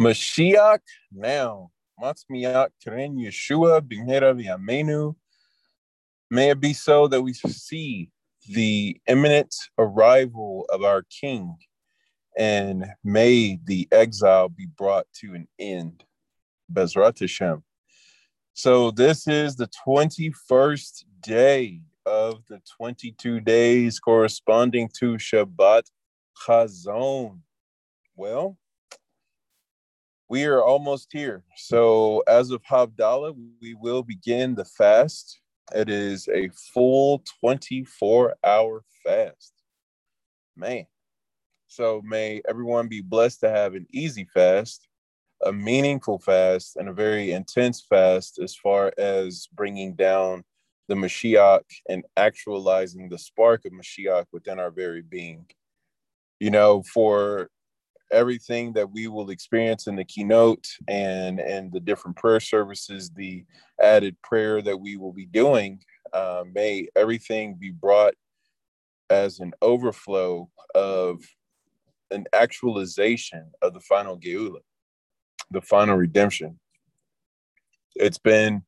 Mashiach now. Matzmiach Keren Yeshua Bimhera V'Yamenu. May it be so that we see the imminent arrival of our King, and may the exile be brought to an end. Bezrat Hashem. So this is the 21st day of the 22 days corresponding to Shabbat Chazon. Well, we are almost here. So as of Havdalah, we will begin the fast. It is a full 24 hour fast. Man. So may everyone be blessed to have an easy fast, a meaningful fast, and a very intense fast as far as bringing down the Mashiach and actualizing the spark of Mashiach within our very being. You know, for everything that we will experience in the Kinot and and the different prayer services, the added prayer that we will be doing, uh, may everything be brought as an overflow of an actualization of the final Geula, the final redemption. It's been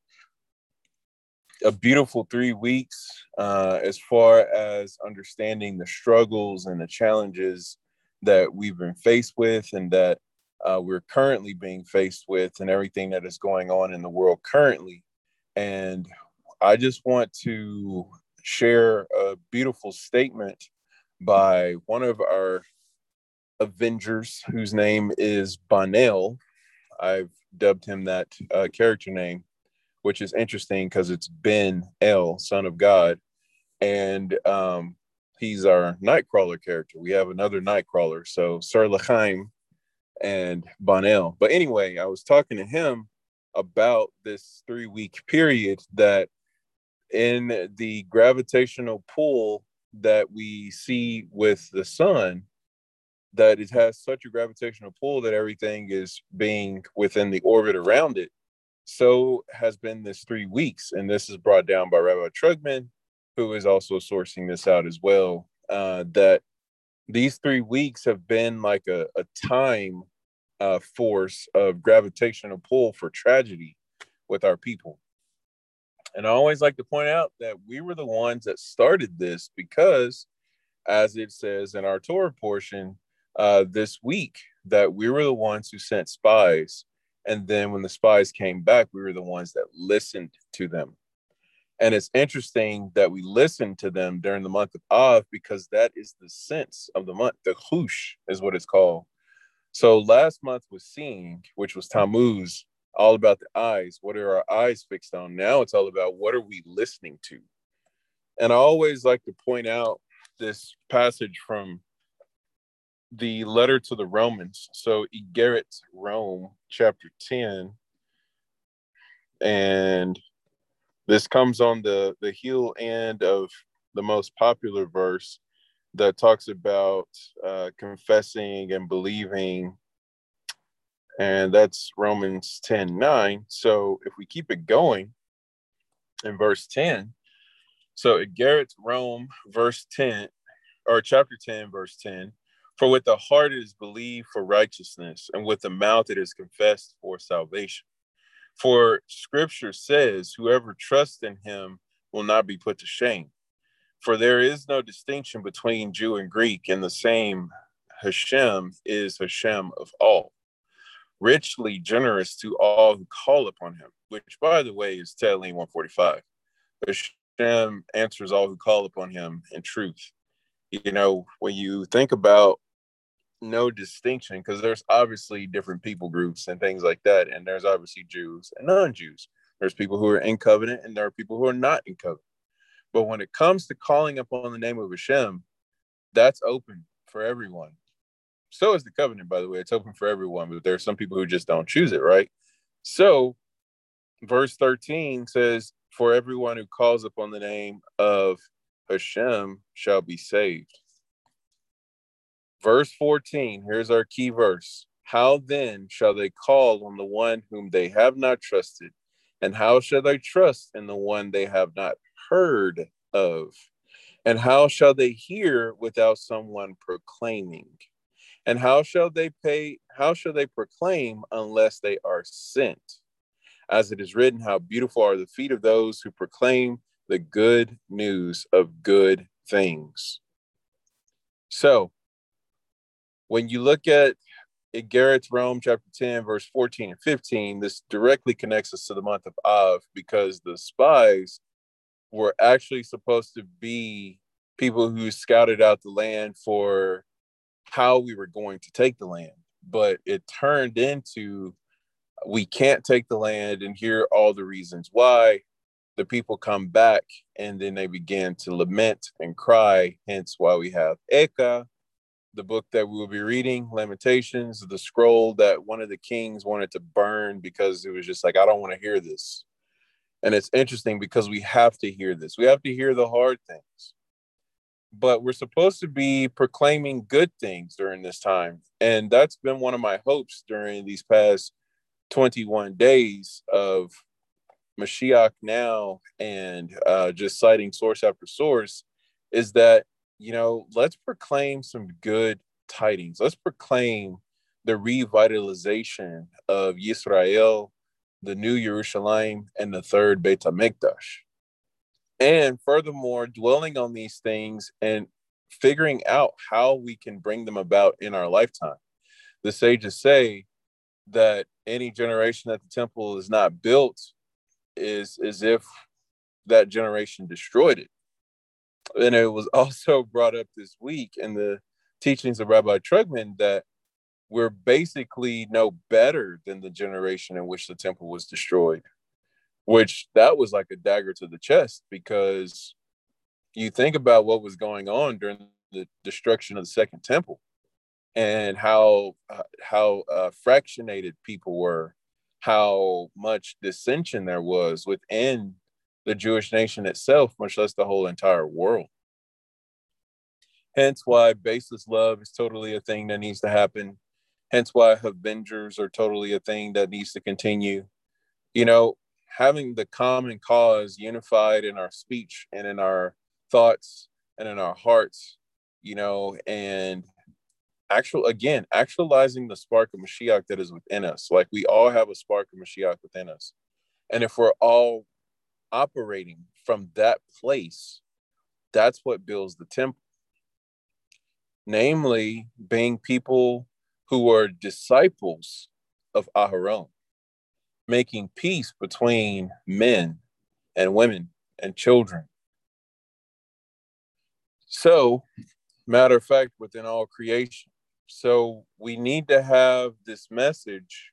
a beautiful three weeks uh, as far as understanding the struggles and the challenges that we've been faced with and that uh, we're currently being faced with and everything that is going on in the world currently. And I just want to share a beautiful statement by one of our Avengers, whose name is Bonel. I've dubbed him that uh, character name which is interesting because it's Ben El, Son of God, and um, he's our Nightcrawler character. We have another Nightcrawler, so Sir Lachaim and Bonel. But anyway, I was talking to him about this three week period that in the gravitational pull that we see with the sun that it has such a gravitational pull that everything is being within the orbit around it so has been this three weeks. And this is brought down by Rabbi Trugman, who is also sourcing this out as well. Uh, that these three weeks have been like a, a time uh, force of gravitational pull for tragedy with our people. And I always like to point out that we were the ones that started this because, as it says in our Torah portion uh, this week, that we were the ones who sent spies and then when the spies came back, we were the ones that listened to them. And it's interesting that we listen to them during the month of Av because that is the sense of the month. The Hush is what it's called. So last month was seeing, which was Tammuz, all about the eyes. What are our eyes fixed on? Now it's all about what are we listening to? And I always like to point out this passage from the letter to the Romans. So Igeret Rome, chapter 10. And this comes on the, the heel end of the most popular verse that talks about uh, confessing and believing. And that's Romans 10 9. So if we keep it going in verse 10, so Igeret Rome, verse 10, or chapter 10, verse 10 for with the heart it is believed for righteousness, and with the mouth it is confessed for salvation. For scripture says, Whoever trusts in him will not be put to shame. For there is no distinction between Jew and Greek, and the same Hashem is Hashem of all, richly generous to all who call upon him, which, by the way, is Tehillim 145. Hashem answers all who call upon him in truth. You know, when you think about no distinction because there's obviously different people groups and things like that. And there's obviously Jews and non Jews. There's people who are in covenant and there are people who are not in covenant. But when it comes to calling upon the name of Hashem, that's open for everyone. So is the covenant, by the way. It's open for everyone, but there are some people who just don't choose it, right? So, verse 13 says, For everyone who calls upon the name of Hashem shall be saved. Verse 14, here's our key verse. How then shall they call on the one whom they have not trusted? And how shall they trust in the one they have not heard of? And how shall they hear without someone proclaiming? And how shall they pay? How shall they proclaim unless they are sent? As it is written, how beautiful are the feet of those who proclaim the good news of good things. So, when you look at Garrett's Rome, chapter 10, verse 14 and 15, this directly connects us to the month of Av because the spies were actually supposed to be people who scouted out the land for how we were going to take the land. But it turned into we can't take the land, and here are all the reasons why. The people come back and then they begin to lament and cry, hence why we have Eka, the book that we will be reading, Lamentations, the scroll that one of the kings wanted to burn because it was just like, I don't want to hear this. And it's interesting because we have to hear this. We have to hear the hard things. But we're supposed to be proclaiming good things during this time. And that's been one of my hopes during these past 21 days of Mashiach now and uh, just citing source after source is that you know, let's proclaim some good tidings. Let's proclaim the revitalization of Israel, the new Jerusalem, and the third Beit HaMikdash. And furthermore, dwelling on these things and figuring out how we can bring them about in our lifetime. The sages say that any generation that the temple is not built is as if that generation destroyed it and it was also brought up this week in the teachings of Rabbi Trugman that we're basically no better than the generation in which the temple was destroyed, which that was like a dagger to the chest because you think about what was going on during the destruction of the second temple and how uh, how uh, fractionated people were, how much dissension there was within the Jewish nation itself, much less the whole entire world. Hence why baseless love is totally a thing that needs to happen. Hence why Avengers are totally a thing that needs to continue. You know, having the common cause unified in our speech and in our thoughts and in our hearts, you know, and actual again, actualizing the spark of Mashiach that is within us. Like we all have a spark of Mashiach within us. And if we're all operating from that place, that's what builds the temple. Namely, being people who are disciples of Aharon, making peace between men and women and children. So, matter of fact, within all creation. So, we need to have this message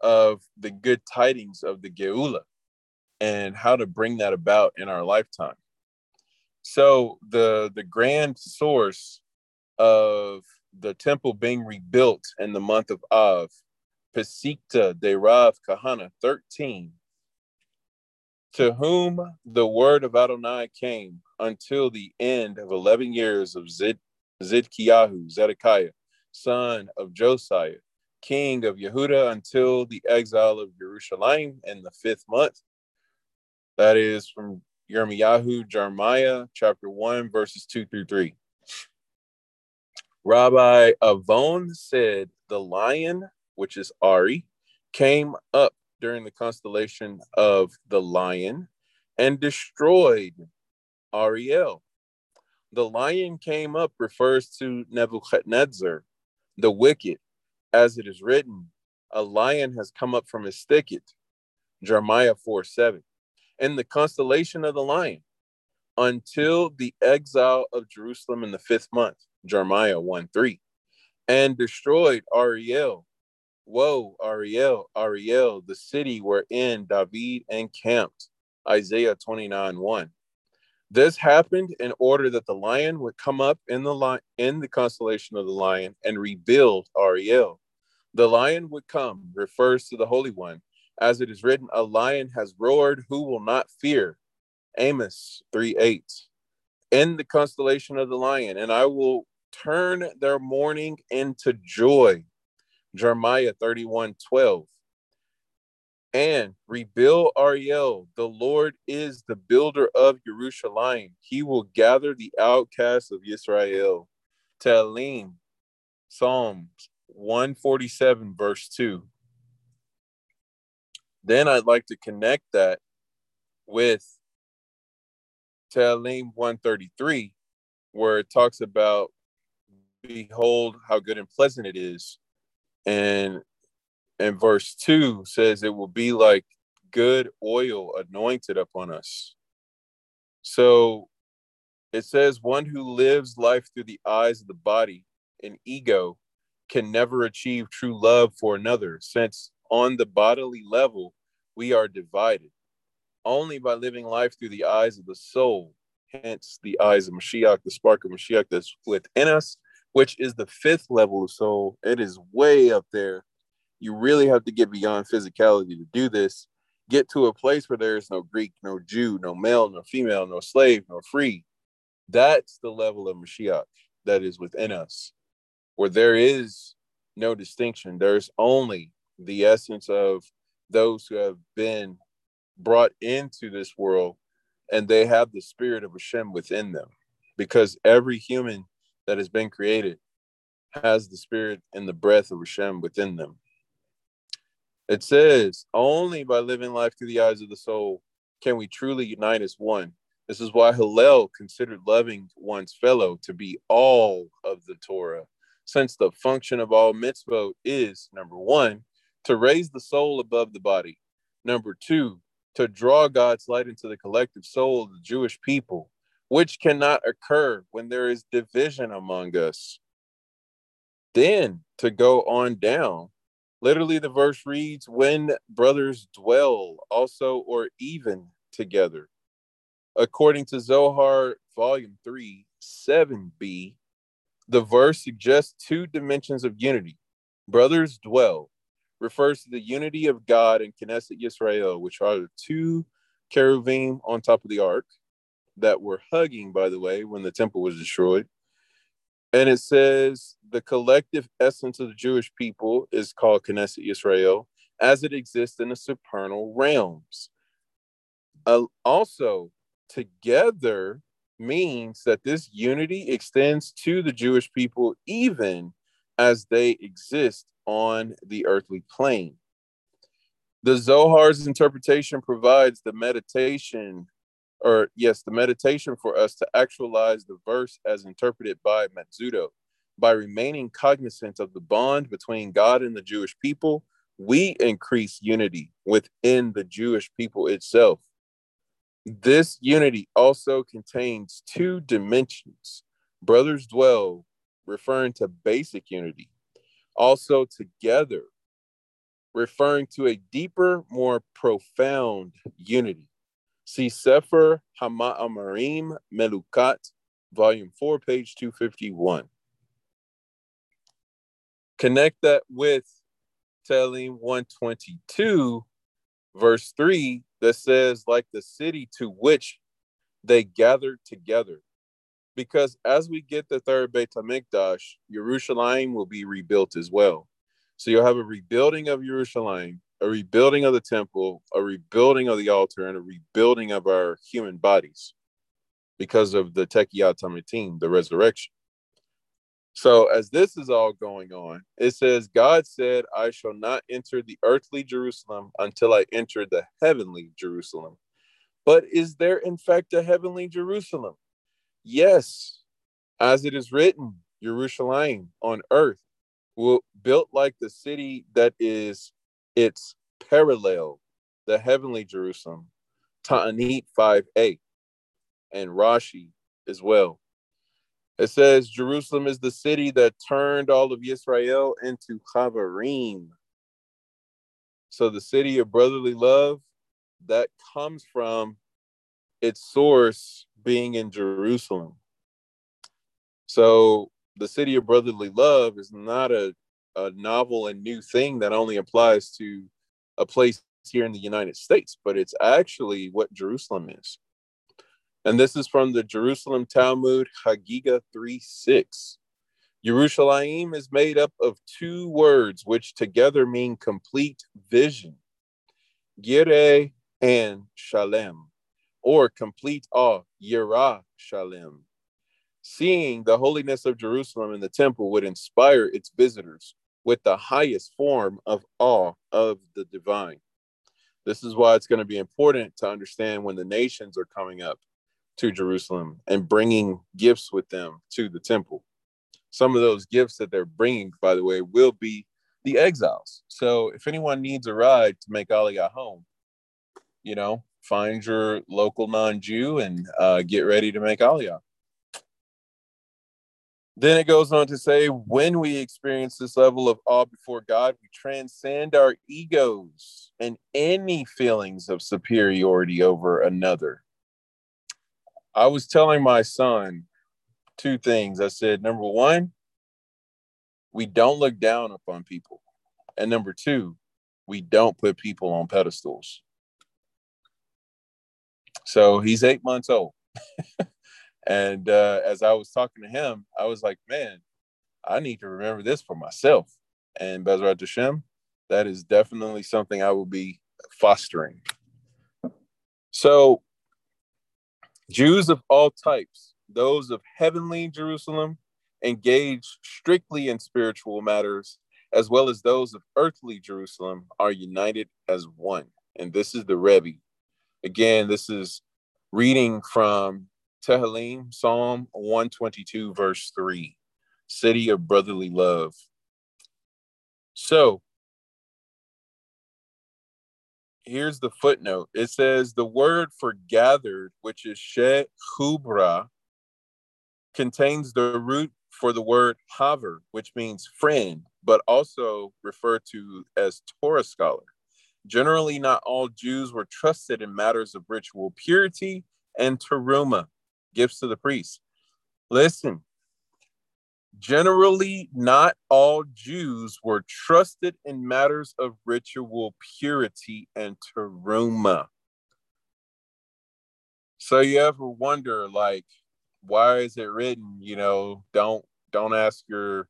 of the good tidings of the Geula and how to bring that about in our lifetime. So the the grand source of the temple being rebuilt in the month of Av, Pesikta de Rav Kahana 13, to whom the word of Adonai came until the end of 11 years of Zid, Zidkiyahu, Zedekiah, son of Josiah, king of Yehuda, until the exile of Jerusalem in the fifth month, that is from Yirmiyahu, Jeremiah, chapter 1, verses 2 through 3. Rabbi Avon said, The lion, which is Ari, came up during the constellation of the lion and destroyed Ariel. The lion came up refers to Nebuchadnezzar, the wicked, as it is written, a lion has come up from his thicket. Jeremiah 4 7 in the constellation of the lion until the exile of Jerusalem in the fifth month, Jeremiah 1 3, and destroyed Ariel. Woe, Ariel, Ariel, the city wherein David encamped, Isaiah 29 1. This happened in order that the lion would come up in the li- in the constellation of the lion and rebuild Ariel. The lion would come refers to the Holy One, as it is written, a lion has roared, who will not fear? Amos 3 8. In the constellation of the lion, and I will turn their mourning into joy. Jeremiah 31 12. And rebuild Ariel. The Lord is the builder of Jerusalem. He will gather the outcasts of Israel. Tehillim Psalms 147, verse 2. Then I'd like to connect that with Tehillim 133, where it talks about, Behold how good and pleasant it is. And and verse 2 says it will be like good oil anointed upon us. So it says, one who lives life through the eyes of the body and ego can never achieve true love for another, since on the bodily level, we are divided. Only by living life through the eyes of the soul, hence the eyes of Mashiach, the spark of Mashiach that's within us, which is the fifth level of soul. It is way up there. You really have to get beyond physicality to do this. Get to a place where there is no Greek, no Jew, no male, no female, no slave, no free. That's the level of Mashiach that is within us where there is no distinction. There's only the essence of those who have been brought into this world and they have the spirit of Hashem within them. Because every human that has been created has the spirit and the breath of Hashem within them. It says, only by living life through the eyes of the soul can we truly unite as one. This is why Hillel considered loving one's fellow to be all of the Torah since the function of all mitzvot is number one, to raise the soul above the body, number two, to draw God's light into the collective soul of the Jewish people, which cannot occur when there is division among us. Then to go on down, literally the verse reads, When brothers dwell also or even together. According to Zohar, volume 3, 7b, the verse suggests two dimensions of unity. Brothers dwell refers to the unity of God and Knesset Yisrael, which are the two cherubim on top of the ark that were hugging, by the way, when the temple was destroyed. And it says the collective essence of the Jewish people is called Knesset Yisrael, as it exists in the supernal realms. Uh, also, together means that this unity extends to the Jewish people even as they exist on the earthly plane. The Zohar's interpretation provides the meditation, or yes, the meditation for us to actualize the verse as interpreted by Metzudo. By remaining cognizant of the bond between God and the Jewish people, we increase unity within the Jewish people itself. This unity also contains two dimensions. Brothers dwell, referring to basic unity. Also together, referring to a deeper, more profound unity. See Sefer Hama'amarim Melukat, volume 4, page 251. Connect that with Tehillim 122, verse 3, that says, like the city to which they gathered together. Because as we get the third Beit HaMikdash, Jerusalem will be rebuilt as well. So you'll have a rebuilding of Jerusalem, a rebuilding of the temple, a rebuilding of the altar, and a rebuilding of our human bodies because of the Techiyat HaMetim, the resurrection. So, as this is all going on, it says, God said, I shall not enter the earthly Jerusalem until I enter the heavenly Jerusalem. But is there, in fact, a heavenly Jerusalem? Yes, as it is written, Jerusalem on earth, will, built like the city that is its parallel, the heavenly Jerusalem. Ta'anit 5a, and Rashi as well. It says Jerusalem is the city that turned all of Israel into Chavarim. So the city of brotherly love that comes from its source being in Jerusalem. So the city of brotherly love is not a, a novel and new thing that only applies to a place here in the United States, but it's actually what Jerusalem is. And this is from the Jerusalem Talmud, Hagiga 3 6. Yerushalayim is made up of two words which together mean complete vision. Gire and Shalem, or complete awe, Yirah Shalem. Seeing the holiness of Jerusalem and the temple would inspire its visitors with the highest form of awe of the divine. This is why it's going to be important to understand when the nations are coming up to Jerusalem and bringing gifts with them to the temple. Some of those gifts that they're bringing, by the way, will be the exiles. So if anyone needs a ride to make Aliyah home, you know, find your local non-Jew and uh, get ready to make Aliyah. Then it goes on to say, when we experience this level of awe before God, we transcend our egos and any feelings of superiority over another. I was telling my son two things. I said, number one, we don't look down upon people. And number two, we don't put people on pedestals. So he's eight months old. and uh, as I was talking to him, I was like, man, I need to remember this for myself. And Bezrat Hashem, that is definitely something I will be fostering. So, Jews of all types, those of heavenly Jerusalem, engaged strictly in spiritual matters, as well as those of earthly Jerusalem, are united as one. And this is the Rebbe. Again, this is reading from Tehillim, Psalm 122, verse 3, City of Brotherly Love. So, here's the footnote. It says the word for gathered, which is she hubra, contains the root for the word haver, which means friend, but also referred to as Torah scholar. Generally, not all Jews were trusted in matters of ritual purity and teruma, gifts to the priests. Listen, generally, not all Jews were trusted in matters of ritual purity and teruma. So you ever wonder, like, why is it written? You know, don't don't ask your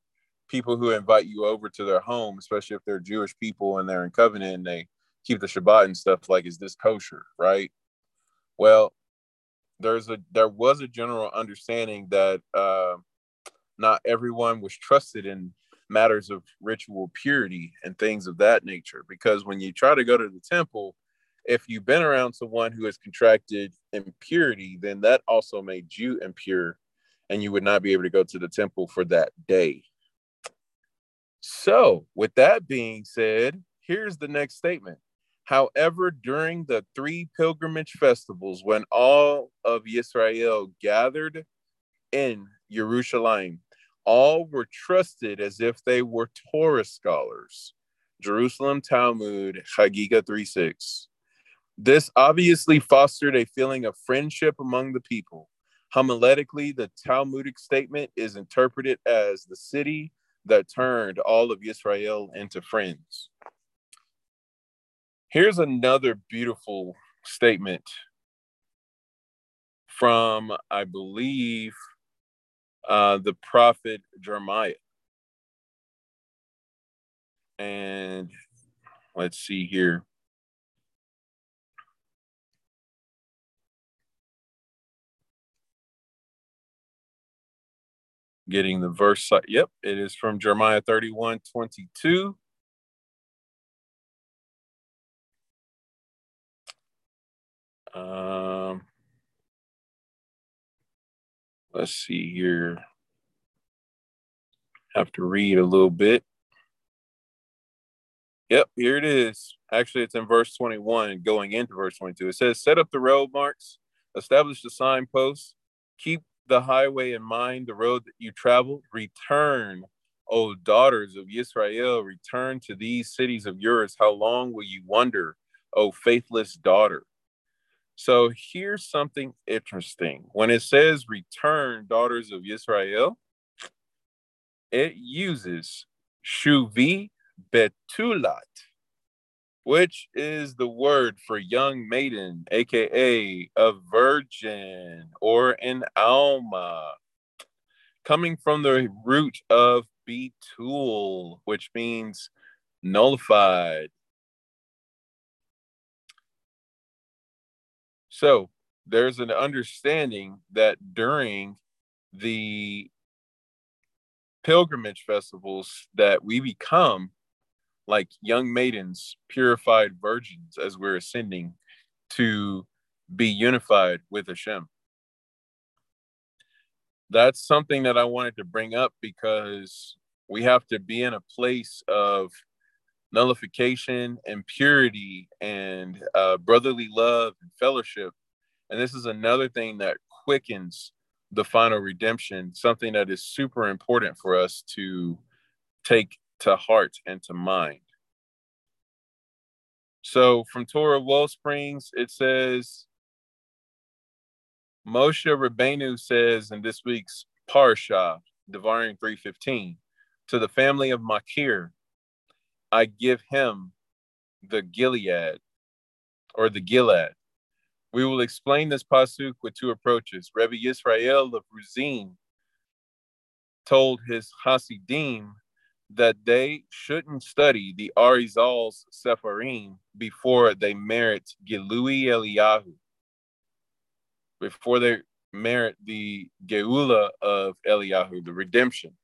people who invite you over to their home, especially if they're Jewish people and they're in covenant and they keep the Shabbat and stuff. Like, is this kosher? Right? Well, there's a there was a general understanding that uh, not everyone was trusted in matters of ritual purity and things of that nature. Because when you try to go to the temple, if you've been around someone who has contracted impurity, then that also made you impure, and you would not be able to go to the temple for that day. So, with that being said, here's the next statement However, during the three pilgrimage festivals, when all of Israel gathered in Jerusalem, all were trusted as if they were Torah scholars. Jerusalem Talmud, Chagiga 3.6. This obviously fostered a feeling of friendship among the people. Homiletically, the Talmudic statement is interpreted as the city that turned all of Israel into friends. Here's another beautiful statement from, I believe, uh, the prophet Jeremiah. And let's see here. Getting the verse. Yep, it is from Jeremiah 31 22. Um, let's see here. Have to read a little bit. Yep, here it is. Actually, it's in verse 21 going into verse 22. It says, Set up the road marks, establish the signposts, keep the highway in mind, the road that you travel. Return, O daughters of Israel, return to these cities of yours. How long will you wonder, O faithless daughter? So here's something interesting. When it says return daughters of Israel, it uses shuvi betulat, which is the word for young maiden, aka a virgin or an alma, coming from the root of betul, which means nullified, So there's an understanding that during the pilgrimage festivals that we become like young maidens, purified virgins as we're ascending to be unified with Hashem. That's something that I wanted to bring up because we have to be in a place of nullification and purity and uh, brotherly love and fellowship. And this is another thing that quickens the final redemption, something that is super important for us to take to heart and to mind. So from Torah Wellsprings, it says, Moshe Rabbeinu says in this week's Parsha, Devarim 315, to the family of Makir, I give him the Gilead or the Gilead. We will explain this pasuk with two approaches. Rabbi Yisrael of Ruzin told his Hasidim that they shouldn't study the Arizal's Sepharim before they merit Gilui Eliyahu, before they merit the Geula of Eliyahu, the redemption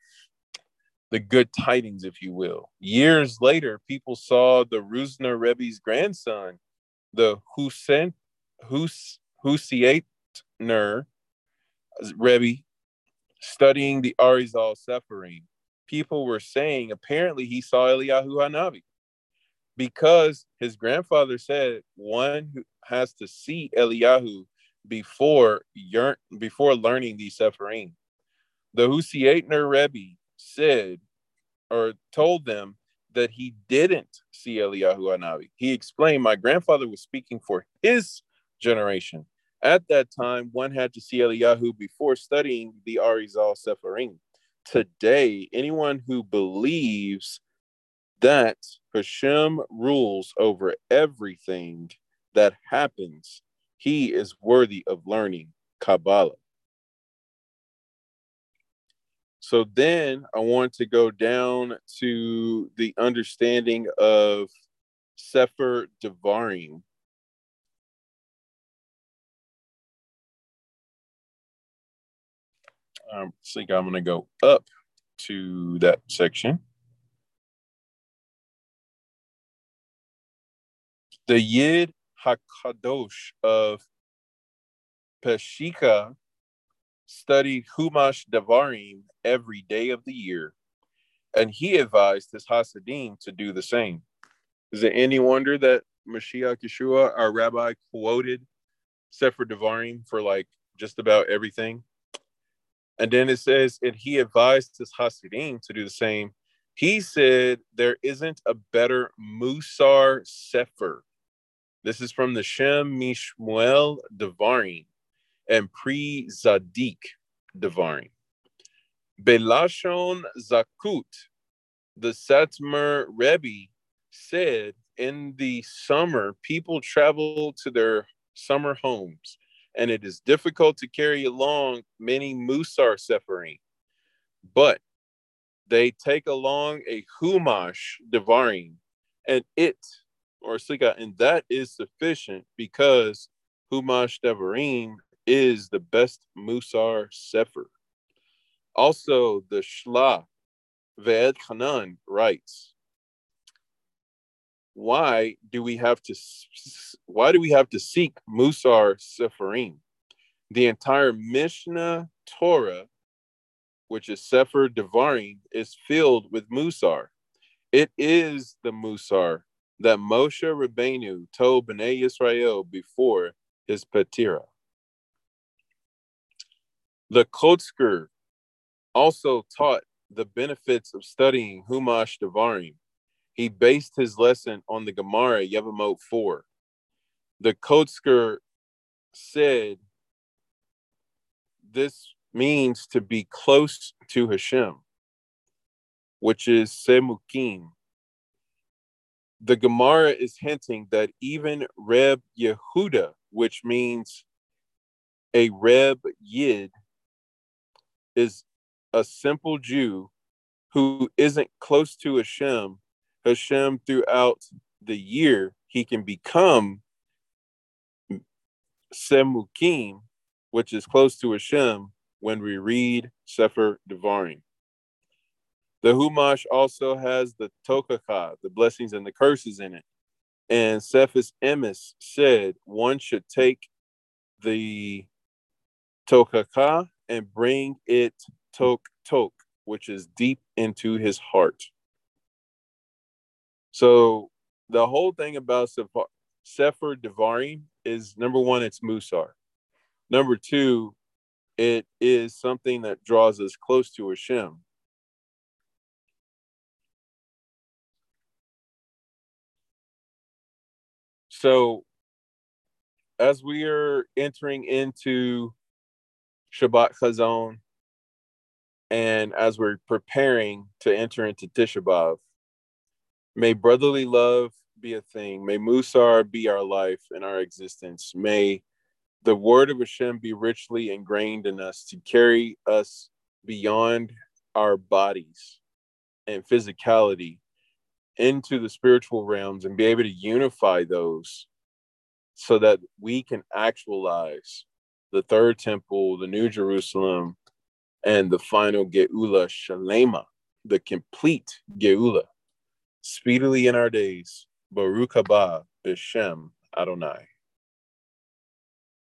the good tidings, if you will. Years later, people saw the Ruzner Rebbe's grandson, the Hussein Hus Husiatner Rebbe, studying the Arizal Sepharim. People were saying apparently he saw Eliyahu Hanavi because his grandfather said one who has to see Eliyahu before yearn, before learning these Sepharim. The Husiatner Rebbe said or told them that he didn't see Eliyahu Hanavi. He explained, My grandfather was speaking for his generation. At that time, one had to see Eliyahu before studying the Arizal Sepharim. Today, anyone who believes that Hashem rules over everything that happens, he is worthy of learning Kabbalah. So then I want to go down to the understanding of Sefer Devarim. I think I'm going to go up to that section. The Yid Hakadosh of Peshischa studied Humash Devarim every day of the year, and he advised his Hasidim to do the same. Is it any wonder that Mashiach Yeshua, our rabbi, quoted Sefer Devarim for like just about everything? And then it says, and he advised his Hasidim to do the same. He said, there isn't a better Musar Sefer. This is from the Shem Mishmuel Devarim and Pri Zadik Devarim. Belashon Zakut, the Satmar Rebbe said in the summer, people travel to their summer homes, and it is difficult to carry along many Musar Sepharim. But they take along a Humash Devarim, and it, or Sika, and that is sufficient because Humash Devarim is the best Musar Sefer. Also, the Shla Ved Hanan writes, why do we have to why do we have to seek Musar Seferim? The entire Mishnah Torah, which is Sefer Devarim, is filled with Musar. It is the Musar that Moshe Rabbeinu told Bnei Israel before his Petira. The Kotzker also taught the benefits of studying Humash Devarim. He based his lesson on the Gemara Yevamot 4. The Kotzker said this means to be close to Hashem, which is Semukim. The Gemara is hinting that even Reb Yehuda, which means a Reb Yid, is a simple Jew who isn't close to Hashem, Hashem throughout the year, he can become Semukim, which is close to Hashem when we read Sefer Devarim. The Humash also has the Tokaka, the blessings and the curses in it. And Sfas Emes said one should take the Tokaka and bring it tok tok, which is deep into his heart. So the whole thing about Sefer Devarim is number one, it's Musar. Number two, it is something that draws us close to Hashem. So, as we are entering into Shabbat Chazon, and as we're preparing to enter into Tisha B'Av, may brotherly love be a thing. May Musar be our life and our existence. May the word of Hashem be richly ingrained in us to carry us beyond our bodies and physicality into the spiritual realms and be able to unify those so that we can actualize the third temple, the New Jerusalem, and the final Geula Shalema, the complete Geula, speedily in our days. Baruch haba B'Shem Adonai.